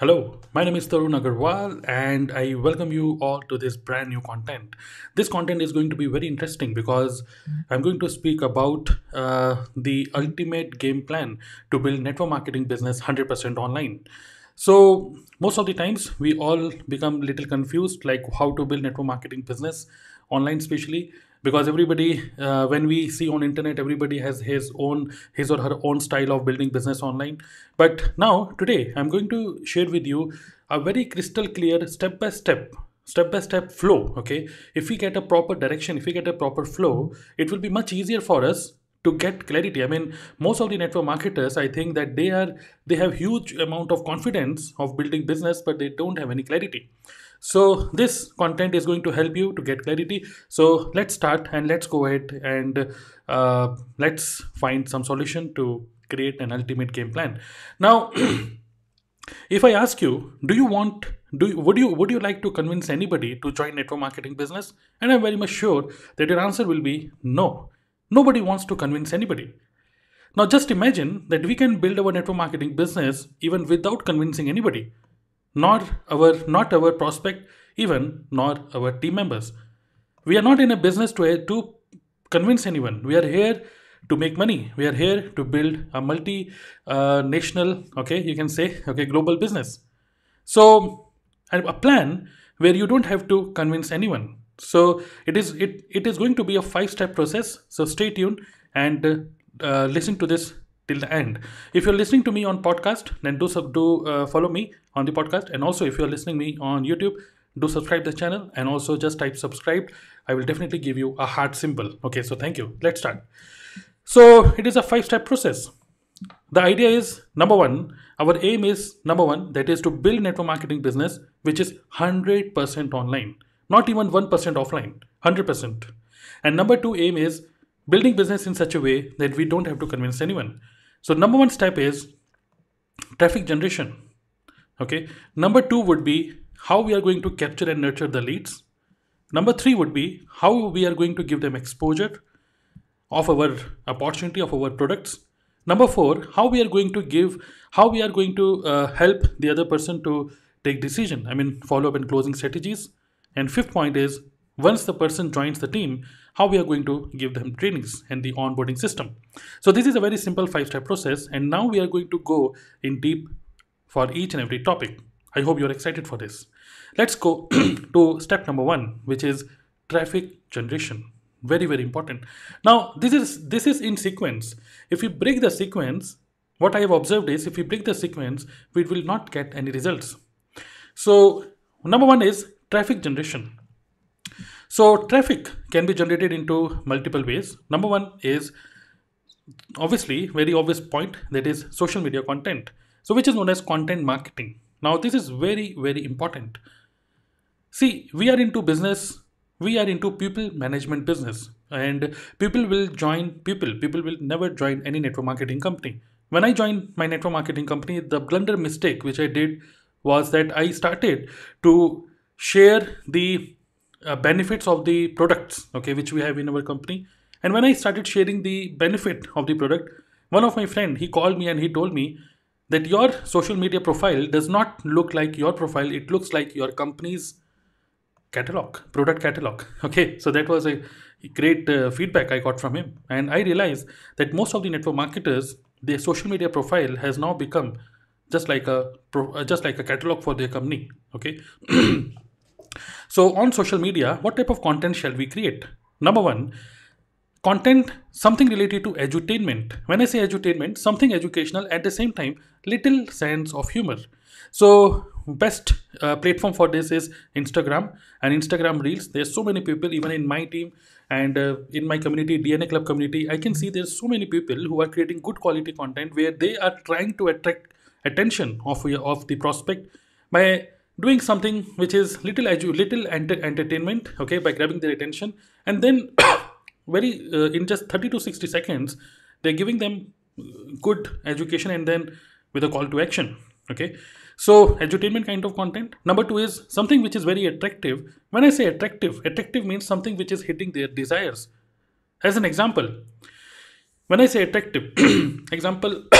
Hello, my name is Tarun Agarwal and I welcome you all to this brand new content. This content is going to be very interesting because I'm going to speak about uh, the ultimate game plan to build network marketing business 100% online. So most of the times we all become little confused like how to build network marketing business online especially because everybody uh, when we see on internet everybody has his own his or her own style of building business online. But now today i'm going to share with you a very crystal clear step by step step by step flow okay? If we get a proper direction if we get a proper flow it will be much easier for us to get clarity. I mean most of the network marketers i think that they are they have huge amount of confidence of building business but they don't have any clarity. So this content is going to help you to get clarity. So let's start and let's go ahead and uh, let's find some solution to create an ultimate game plan. Now if i ask you do you want do you, would you would you like to convince anybody to join network marketing business? And i'm very much sure that your answer will be no nobody wants to convince anybody. Now just imagine that we can build our network marketing business even without convincing anybody. Nor our not our prospect even nor our team members. We are not in a business to, to convince anyone. We are here to make money. We are here to build a multi uh, national okay you can say okay global business. So a plan where you don't have to convince anyone so it is it, it is going to be a five step process so stay tuned and uh, listen to this till the end. If you're listening to me on podcast, then do sub do uh, follow me on the podcast, and also if you're listening me on YouTube, do subscribe the channel and also just type subscribe. I will definitely give you a heart symbol. Okay, so thank you. Let's start. So it is a five step process. The idea is number one, our aim is number one, that is to build network marketing business which is 100% online, not even 1% offline, 100%. And number two aim is building business in such a way that we don't have to convince anyone. So number one step is traffic generation. Okay. Number two would be how we are going to capture and nurture the leads. Number three would be how we are going to give them exposure of our opportunity of our products. Number four, how we are going to give, how we are going to uh, help the other person to take decision. I mean, follow up and closing strategies. And fifth point is once the person joins the team, how we are going to give them trainings and the onboarding system. So this is a very simple five-step process and now we are going to go in deep for each and every topic. I hope you're excited for this. Let's go to step number one, which is traffic generation. Very, very important. Now, this is this is in sequence. If we break the sequence, what I have observed is if we break the sequence, we will not get any results. So number one is traffic generation. So traffic can be generated into multiple ways. Number one is obviously very obvious point that is social media content. So which is known as content marketing. Now this is very, very important. See, we are into business. We are into people management business and people will join people. People will never join any network marketing company. When I joined my network marketing company, the blunder mistake which I did was that I started to share the uh, benefits of the products okay which we have in our company. And when i started sharing the benefit of the product one of my friend he called me and he told me that your social media profile does not look like your profile. It looks like your company's catalog product catalog okay? So that was a great uh, feedback i got from him. And i realized that most of the network marketers their social media profile has now become just like a uh, just like a catalog for their company okay So on social media, what type of content shall we create? Number one, content something related to edutainment. When I say edutainment, something educational at the same time, little sense of humor. So best uh, platform for this is Instagram and Instagram Reels. There's so many people, even in my team and uh, in my community, DNA Club community, I can see there's so many people who are creating good quality content where they are trying to attract attention of, of the prospect by doing something which is little little enter- entertainment okay by grabbing their attention and then very uh, in just 30 to 60 seconds they're giving them good education and then with a call to action okay so edutainment kind of content number two is something which is very attractive when i say attractive attractive means something which is hitting their desires as an example when I say attractive, example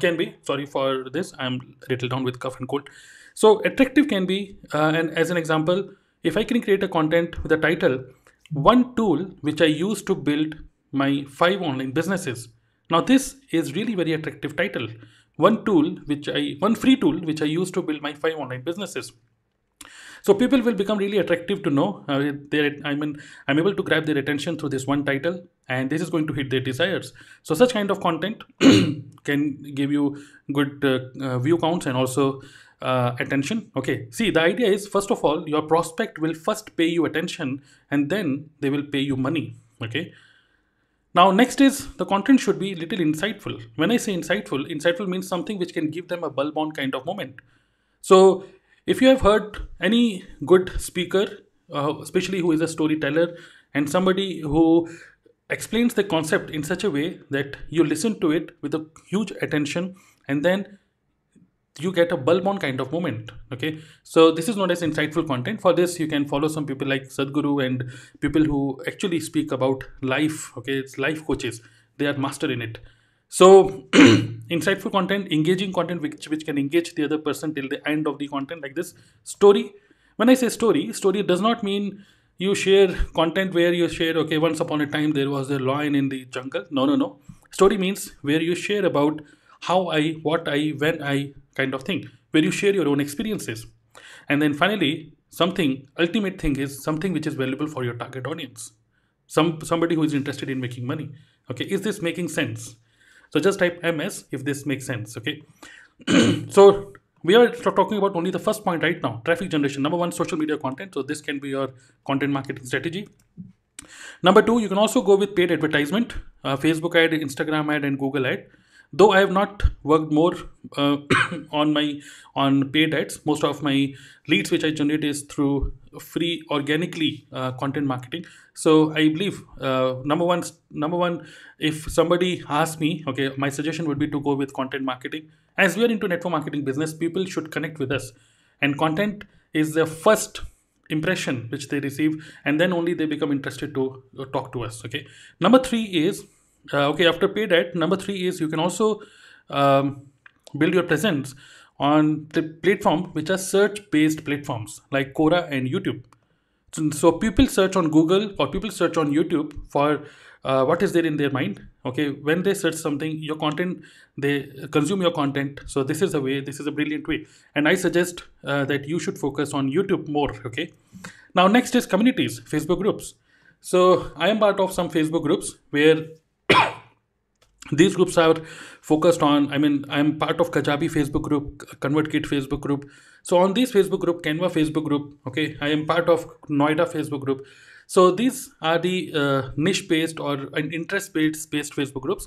can be sorry for this. I'm a little down with cough and cold. So attractive can be, uh, and as an example, if I can create a content with a title, one tool which I use to build my five online businesses. Now this is really very attractive title. One tool which I, one free tool which I use to build my five online businesses. So people will become really attractive to know. Uh, I mean, I'm able to grab their attention through this one title, and this is going to hit their desires. So such kind of content can give you good uh, uh, view counts and also uh, attention. Okay. See, the idea is first of all, your prospect will first pay you attention, and then they will pay you money. Okay. Now, next is the content should be little insightful. When I say insightful, insightful means something which can give them a bulb on kind of moment. So if you have heard any good speaker, uh, especially who is a storyteller and somebody who explains the concept in such a way that you listen to it with a huge attention and then you get a bulb on kind of moment okay so this is not as insightful content for this you can follow some people like sadhguru and people who actually speak about life okay it's life coaches they are master in it so insightful content, engaging content which, which can engage the other person till the end of the content like this. Story. When I say story, story does not mean you share content where you share, okay, once upon a time there was a lion in the jungle. No, no, no. Story means where you share about how I, what I, when I kind of thing, where you share your own experiences. And then finally, something, ultimate thing is something which is valuable for your target audience. Some somebody who is interested in making money. Okay, is this making sense? So just type MS if this makes sense. Okay. so we are talking about only the first point right now traffic generation. Number one, social media content. So this can be your content marketing strategy. Number two, you can also go with paid advertisement, uh, Facebook ad, Instagram ad, and Google ad though i have not worked more uh, on my on paid ads most of my leads which i generate is through free organically uh, content marketing. So i believe uh, number one number one if somebody asks me okay my suggestion would be to go with content marketing. As we are into network marketing business people should connect with us. And content is the first impression which they receive and then only they become interested to uh, talk to us okay? Number 3 is uh, okay after paid ad number three is you can also um, build your presence on the platform which are search based platforms like quora and youtube. So, so, people search on google or people search on youtube for uh, what is there in their mind okay? When they search something your content they consume your content. So this is a way this is a brilliant way. And i suggest uh, that you should focus on youtube more okay? Now next is communities facebook groups. So i am part of some facebook groups where these groups are focused on i mean i'm part of kajabi facebook group convertkit facebook group. So on this facebook group canva facebook group okay i am part of noida facebook group. So these are the uh, niche based or interest based based facebook groups.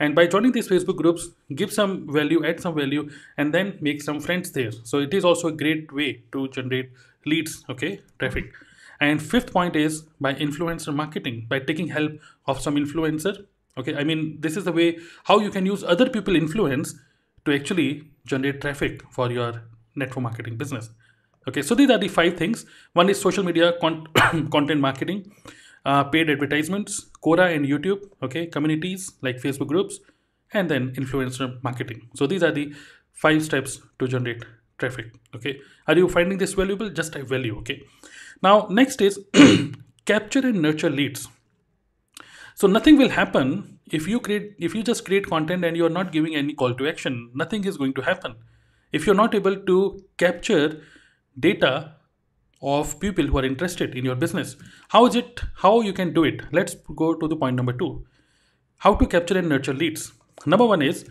And by joining these facebook groups give some value add some value and then make some friends there. So it is also a great way to generate leads okay traffic. And fifth point is by influencer marketing by taking help of some influencer okay i mean this is the way how you can use other people influence to actually generate traffic for your network marketing business. Okay so these are the five things. One is social media con- content marketing uh, paid advertisements quora and youtube okay communities like facebook groups and then influencer marketing. So these are the five steps to generate traffic okay? Are you finding this valuable? Just type value okay? Now next is capture and nurture leads. So nothing will happen if you create if you just create content and you're not giving any call to action, nothing is going to happen. If you're not able to capture data of people who are interested in your business, how is it how you can do it? Let's go to the point number 2. How to capture and nurture leads. Number 1 is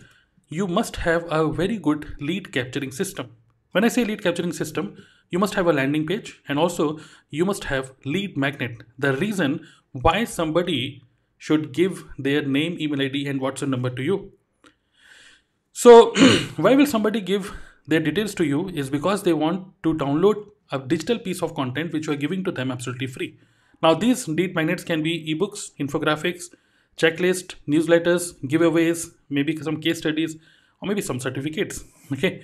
you must have a very good lead capturing system. When I say lead capturing system, you must have a landing page and also you must have lead magnet. The reason why somebody should give their name, email ID, and WhatsApp number to you. So, why will somebody give their details to you is because they want to download a digital piece of content which you are giving to them absolutely free. Now, these lead magnets can be ebooks, infographics, checklist, newsletters, giveaways, maybe some case studies, or maybe some certificates. Okay.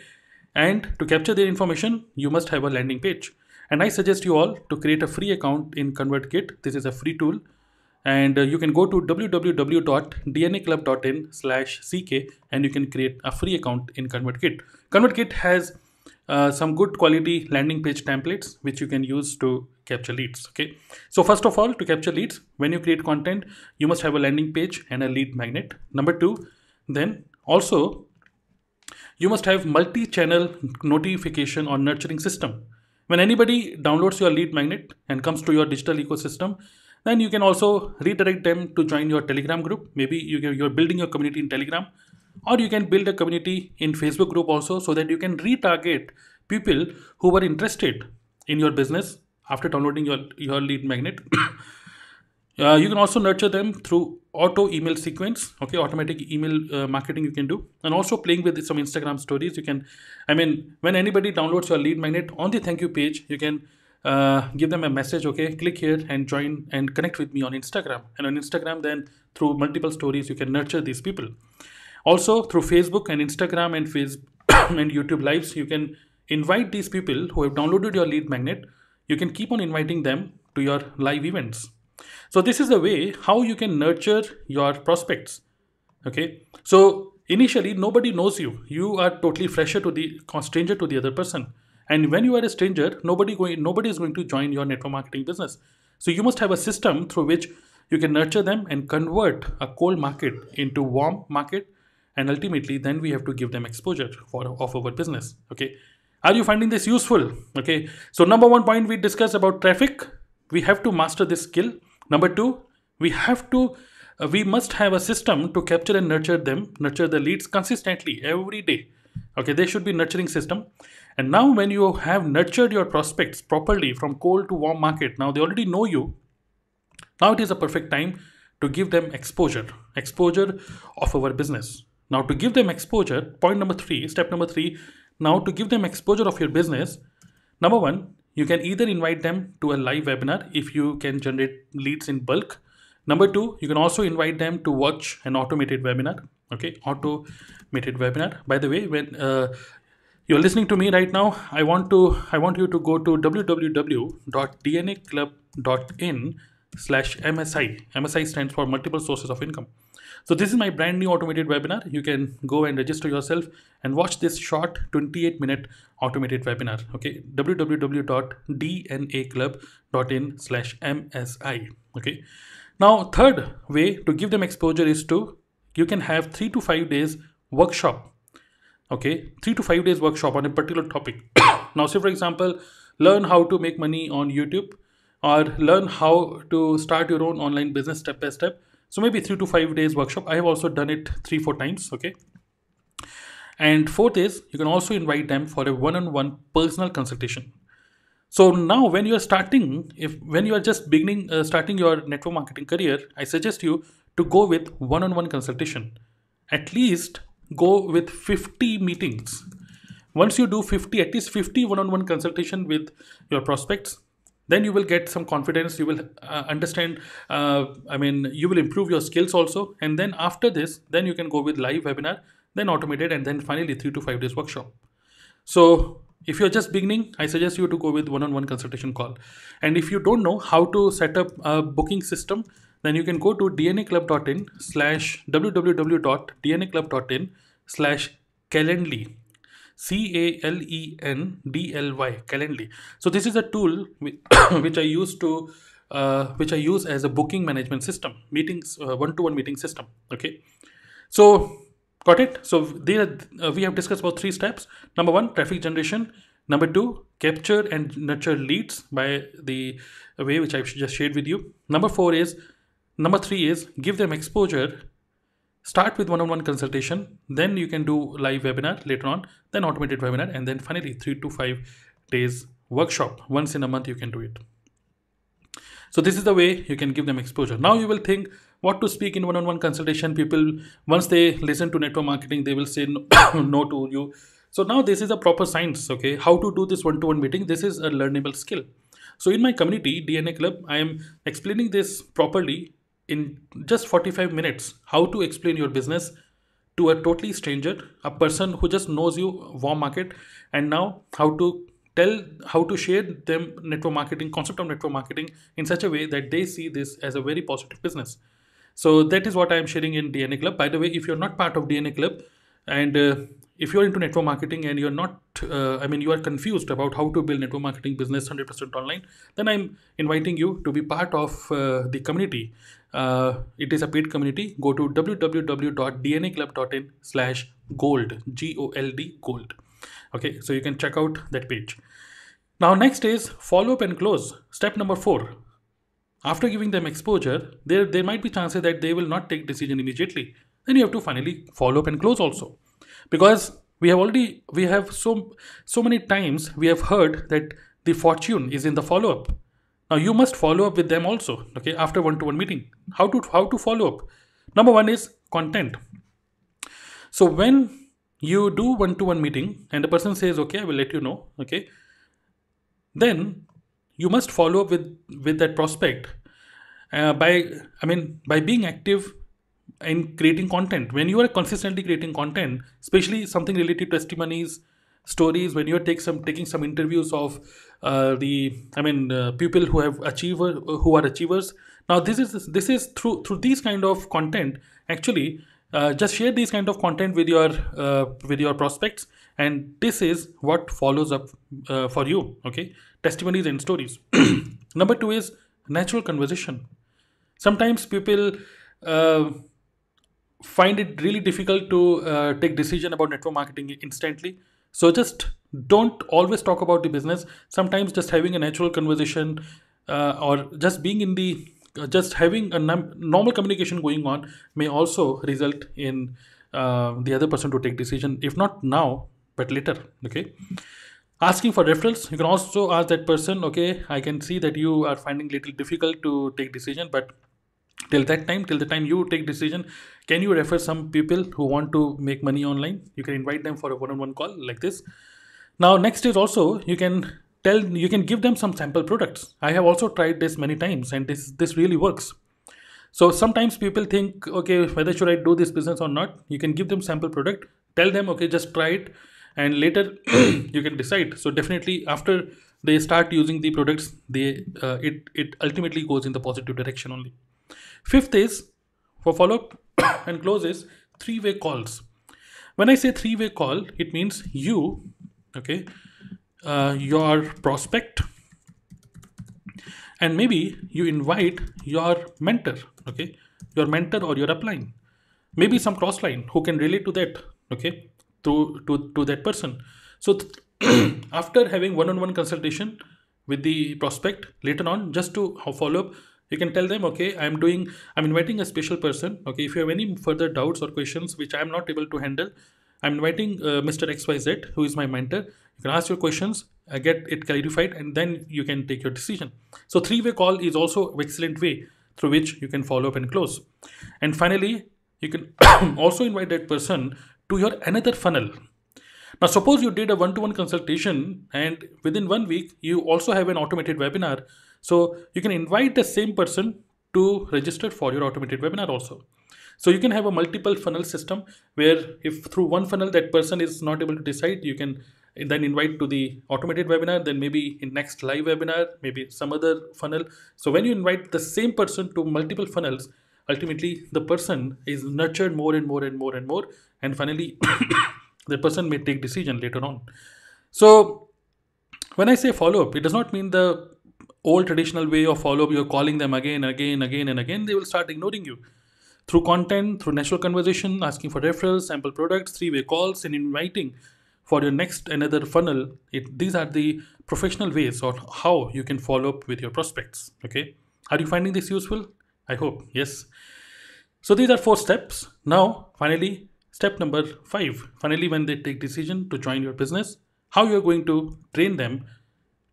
And to capture their information, you must have a landing page. And I suggest you all to create a free account in ConvertKit. This is a free tool and uh, you can go to www.dnaclub.in slash ck and you can create a free account in convertkit. Convertkit has uh, some good quality landing page templates which you can use to capture leads okay? So first of all to capture leads when you create content you must have a landing page and a lead magnet. Number two then also you must have multi-channel notification or nurturing system. When anybody downloads your lead magnet and comes to your digital ecosystem then you can also redirect them to join your telegram group. Maybe you can, you're building your community in telegram or you can build a community in facebook group also so that you can retarget people who were interested in your business after downloading your, your lead magnet. Uh, you can also nurture them through auto email sequence okay automatic email uh, marketing you can do. And also playing with some instagram stories. You can i mean when anybody downloads your lead magnet on the thank you page you can uh, give them a message okay? Click here and join and connect with me on instagram. And on instagram then through multiple stories you can nurture these people. Also through facebook and instagram and facebook and youtube lives you can invite these people who have downloaded your lead magnet. You can keep on inviting them to your live events. So this is the way how you can nurture your prospects okay? So initially nobody knows you. You are totally fresher to the stranger to the other person and when you are a stranger, nobody going nobody is going to join your network marketing business. So you must have a system through which you can nurture them and convert a cold market into warm market. And ultimately then we have to give them exposure for of our business okay? Are you finding this useful okay? So number one point we discussed about traffic we have to master this skill. Number two we have to uh, we must have a system to capture and nurture them nurture the leads consistently every day okay they should be nurturing system and now when you have nurtured your prospects properly from cold to warm market, now they already know you. Now it is a perfect time to give them exposure, exposure of our business. Now to give them exposure, point number three, step number three, now to give them exposure of your business, number one, you can either invite them to a live webinar if you can generate leads in bulk. Number two, you can also invite them to watch an automated webinar. Okay, automated webinar. By the way, when uh, you're listening to me right now i want to i want you to go to www.dnaclub.in slash msi msi stands for multiple sources of income. So this is my brand new automated webinar. You can go and register yourself and watch this short 28 minute automated webinar okay? www.dnaclub.in slash msi okay? Now third way to give them exposure is to you can have three to five days workshop okay? Three to five days workshop on a particular topic. Now say for example learn how to make money on youtube or learn how to start your own online business step by step. So maybe three to five days workshop. I have also done it three four times okay? And fourth is you can also invite them for a one-on-one personal consultation. So now when you are starting if when you are just beginning uh, starting your network marketing career i suggest you to go with one-on-one consultation. At least go with 50 meetings. Once you do 50 at least 50 one-on-one consultation with your prospects then you will get some confidence you will uh, understand uh, i mean you will improve your skills also. And then after this then you can go with live webinar then automated and then finally three to five days workshop. So if you're just beginning i suggest you to go with one-on-one consultation call. And if you don't know how to set up a booking system then you can go to dnaclub.in slash www.dnaclub.in slash calendly. C-a-l-e-n-d-l-y calendly. So this is a tool which i use to uh, which i use as a booking management system meetings uh, one-to-one meeting system okay? So got it? So there uh, we have discussed about three steps. Number one traffic generation. Number two capture and nurture leads by the way which i've just shared with you. Number four is Number three is give them exposure. Start with one-on-one consultation, then you can do live webinar later on, then automated webinar, and then finally three to five days workshop. Once in a month, you can do it. So this is the way you can give them exposure. Now you will think what to speak in one-on-one consultation. People, once they listen to network marketing, they will say no, to you. So now this is a proper science. Okay, how to do this one-to-one meeting? This is a learnable skill. So in my community, DNA Club, I am explaining this properly in just 45 minutes how to explain your business to a totally stranger, a person who just knows you warm market, and now how to tell how to share them network marketing concept of network marketing in such a way that they see this as a very positive business. So that is what i am sharing in dna club. By the way if you're not part of dna club and uh, if you're into network marketing and you're not uh, i mean you are confused about how to build network marketing business 100% online then i'm inviting you to be part of uh, the community uh, it is a paid community. Go to www.dnaclub.in slash gold g-o-l-d gold. Okay so you can check out that page. Now next is follow up and close. Step number four. After giving them exposure there there might be chances that they will not take decision immediately. Then you have to finally follow up and close also. Because we have already we have so so many times we have heard that the fortune is in the follow up now you must follow up with them also okay after one to one meeting. How to how to follow up? Number one is content. So when you do one to one meeting and the person says okay i will let you know okay then you must follow up with with that prospect uh, by i mean by being active in creating content. When you are consistently creating content especially something related to testimonies stories when you're take some taking some interviews of uh, the i mean uh, people who have achiever who are achievers. Now this is this is through through these kind of content actually uh, just share these kind of content with your uh, with your prospects and this is what follows up uh, for you okay? Testimonies and stories. Number two is natural conversation. Sometimes people uh, find it really difficult to take decision about network marketing instantly so just don't always talk about the business. Sometimes just having a natural conversation uh, or just being in the uh, just having a num- normal communication going on may also result in uh, the other person to take decision if not now but later okay? Asking for referrals you can also ask that person okay i can see that you are finding little difficult to take decision but till that time till the time you take decision can you refer some people who want to make money online? You can invite them for a one-on-one call like this. Now next is also you can tell you can give them some sample products. I have also tried this many times and this this really works. So sometimes people think okay whether should i do this business or not? You can give them sample product tell them okay just try it and later you can decide. So definitely after they start using the products they uh, it it ultimately goes in the positive direction only Fifth is for follow up and close is three way calls. When I say three way call, it means you, okay, uh, your prospect, and maybe you invite your mentor, okay, your mentor or your upline, maybe some cross line who can relate to that, okay, to to to that person. So th- after having one on one consultation with the prospect later on, just to follow up you can tell them okay i'm doing i'm inviting a special person okay if you have any further doubts or questions which i'm not able to handle i'm inviting uh, mr xyz who is my mentor. You can ask your questions uh, get it clarified and then you can take your decision. So three way call is also an excellent way through which you can follow up and close. And finally you can also invite that person to your another funnel. Now suppose you did a one-to-one consultation and within one week you also have an automated webinar so you can invite the same person to register for your automated webinar also. So you can have a multiple funnel system where if through one funnel that person is not able to decide, you can then invite to the automated webinar, then maybe in next live webinar, maybe some other funnel. So when you invite the same person to multiple funnels, ultimately the person is nurtured more and more and more and more. And finally, the person may take decision later on. So when I say follow up, it does not mean the old traditional way of follow up, you're calling them again, again, again, and again, they will start ignoring you. Through content, through natural conversation, asking for referrals, sample products, three way calls, and inviting for your next another funnel. It, these are the professional ways of how you can follow up with your prospects. Okay. Are you finding this useful? I hope. Yes. So these are four steps. Now, finally, step number five. Finally, when they take decision to join your business, how you're going to train them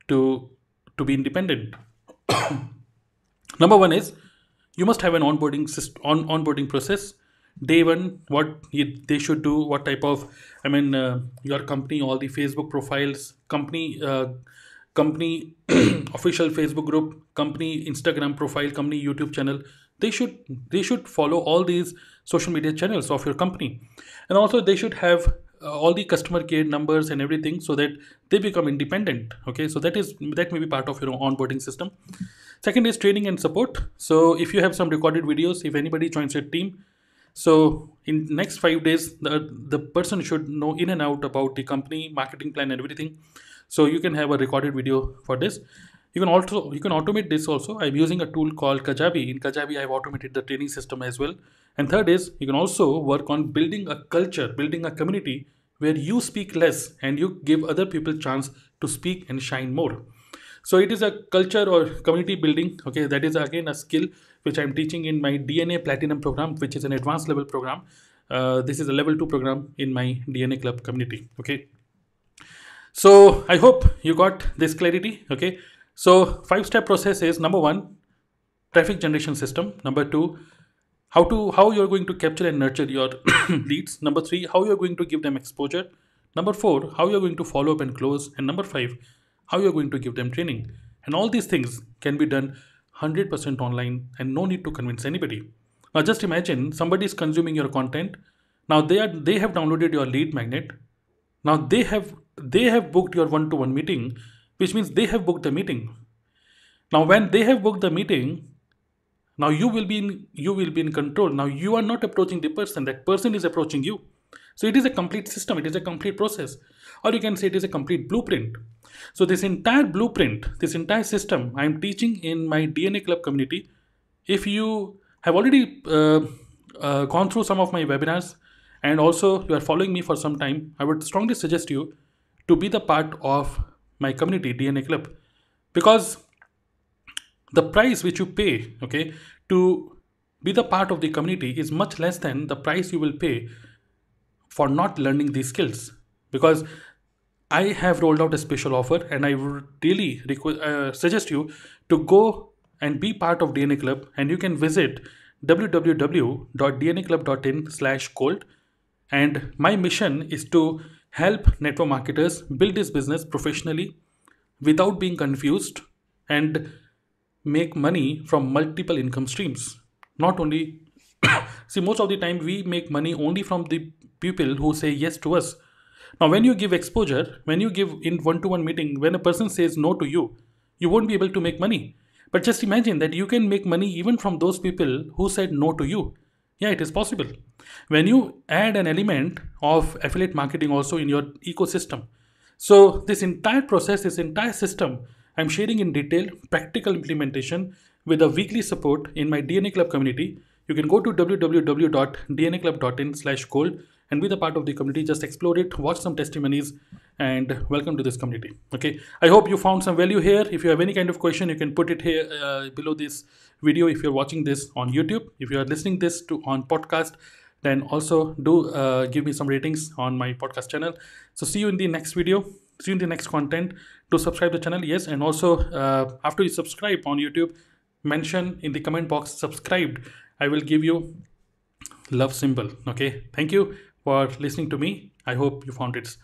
to to be independent. Number one is you must have an onboarding system, on onboarding process. Day one, what they should do, what type of, I mean, uh, your company, all the Facebook profiles, company, uh, company official Facebook group, company Instagram profile, company YouTube channel. They should they should follow all these social media channels of your company, and also they should have Uh, all the customer care numbers and everything so that they become independent okay? So that is that may be part of your onboarding system. Second is training and support. So if you have some recorded videos if anybody joins your team so in next five days the, the person should know in and out about the company marketing plan and everything. So you can have a recorded video for this. You can also you can automate this also. I'm using a tool called kajabi. In kajabi i've automated the training system as well and third is you can also work on building a culture building a community where you speak less and you give other people chance to speak and shine more. So it is a culture or community building okay? That is again a skill which i'm teaching in my dna platinum program which is an advanced level program. Uh, this is a level 2 program in my dna club community okay? So i hope you got this clarity okay? So five step process is number one, traffic generation system. Number two, how to how you're going to capture and nurture your leads. Number three, how you're going to give them exposure. Number four, how you're going to follow up and close. And number five, how you're going to give them training. And all these things can be done 100% online and no need to convince anybody. Now just imagine somebody is consuming your content. Now they are they have downloaded your lead magnet. Now they have they have booked your one-to-one meeting which means they have booked the meeting. Now, when they have booked the meeting, now you will be in you will be in control. Now you are not approaching the person; that person is approaching you. So it is a complete system. It is a complete process, or you can say it is a complete blueprint. So this entire blueprint, this entire system, I am teaching in my DNA Club community. If you have already uh, uh, gone through some of my webinars and also you are following me for some time, I would strongly suggest you to be the part of my community dna club because the price which you pay okay to be the part of the community is much less than the price you will pay for not learning these skills. Because i have rolled out a special offer and i would really uh, suggest you to go and be part of dna club and you can visit www.dnaclub.in slash gold and my mission is to help network marketers build this business professionally without being confused and make money from multiple income streams. Not only, see, most of the time we make money only from the people who say yes to us. Now, when you give exposure, when you give in one to one meeting, when a person says no to you, you won't be able to make money. But just imagine that you can make money even from those people who said no to you. Yeah, it is possible. When you add an element of affiliate marketing also in your ecosystem, so this entire process, this entire system, I'm sharing in detail practical implementation with a weekly support in my DNA Club community. You can go to www.dnaclub.in slash gold and be the part of the community. Just explore it, watch some testimonies and welcome to this community. Okay. I hope you found some value here. If you have any kind of question, you can put it here uh, below this video if you're watching this on YouTube. If you are listening this to on podcast, then also do uh, give me some ratings on my podcast channel. So see you in the next video. See you in the next content. Do subscribe the channel, yes, and also uh, after you subscribe on YouTube, mention in the comment box subscribed. I will give you love symbol. Okay, thank you for listening to me. I hope you found it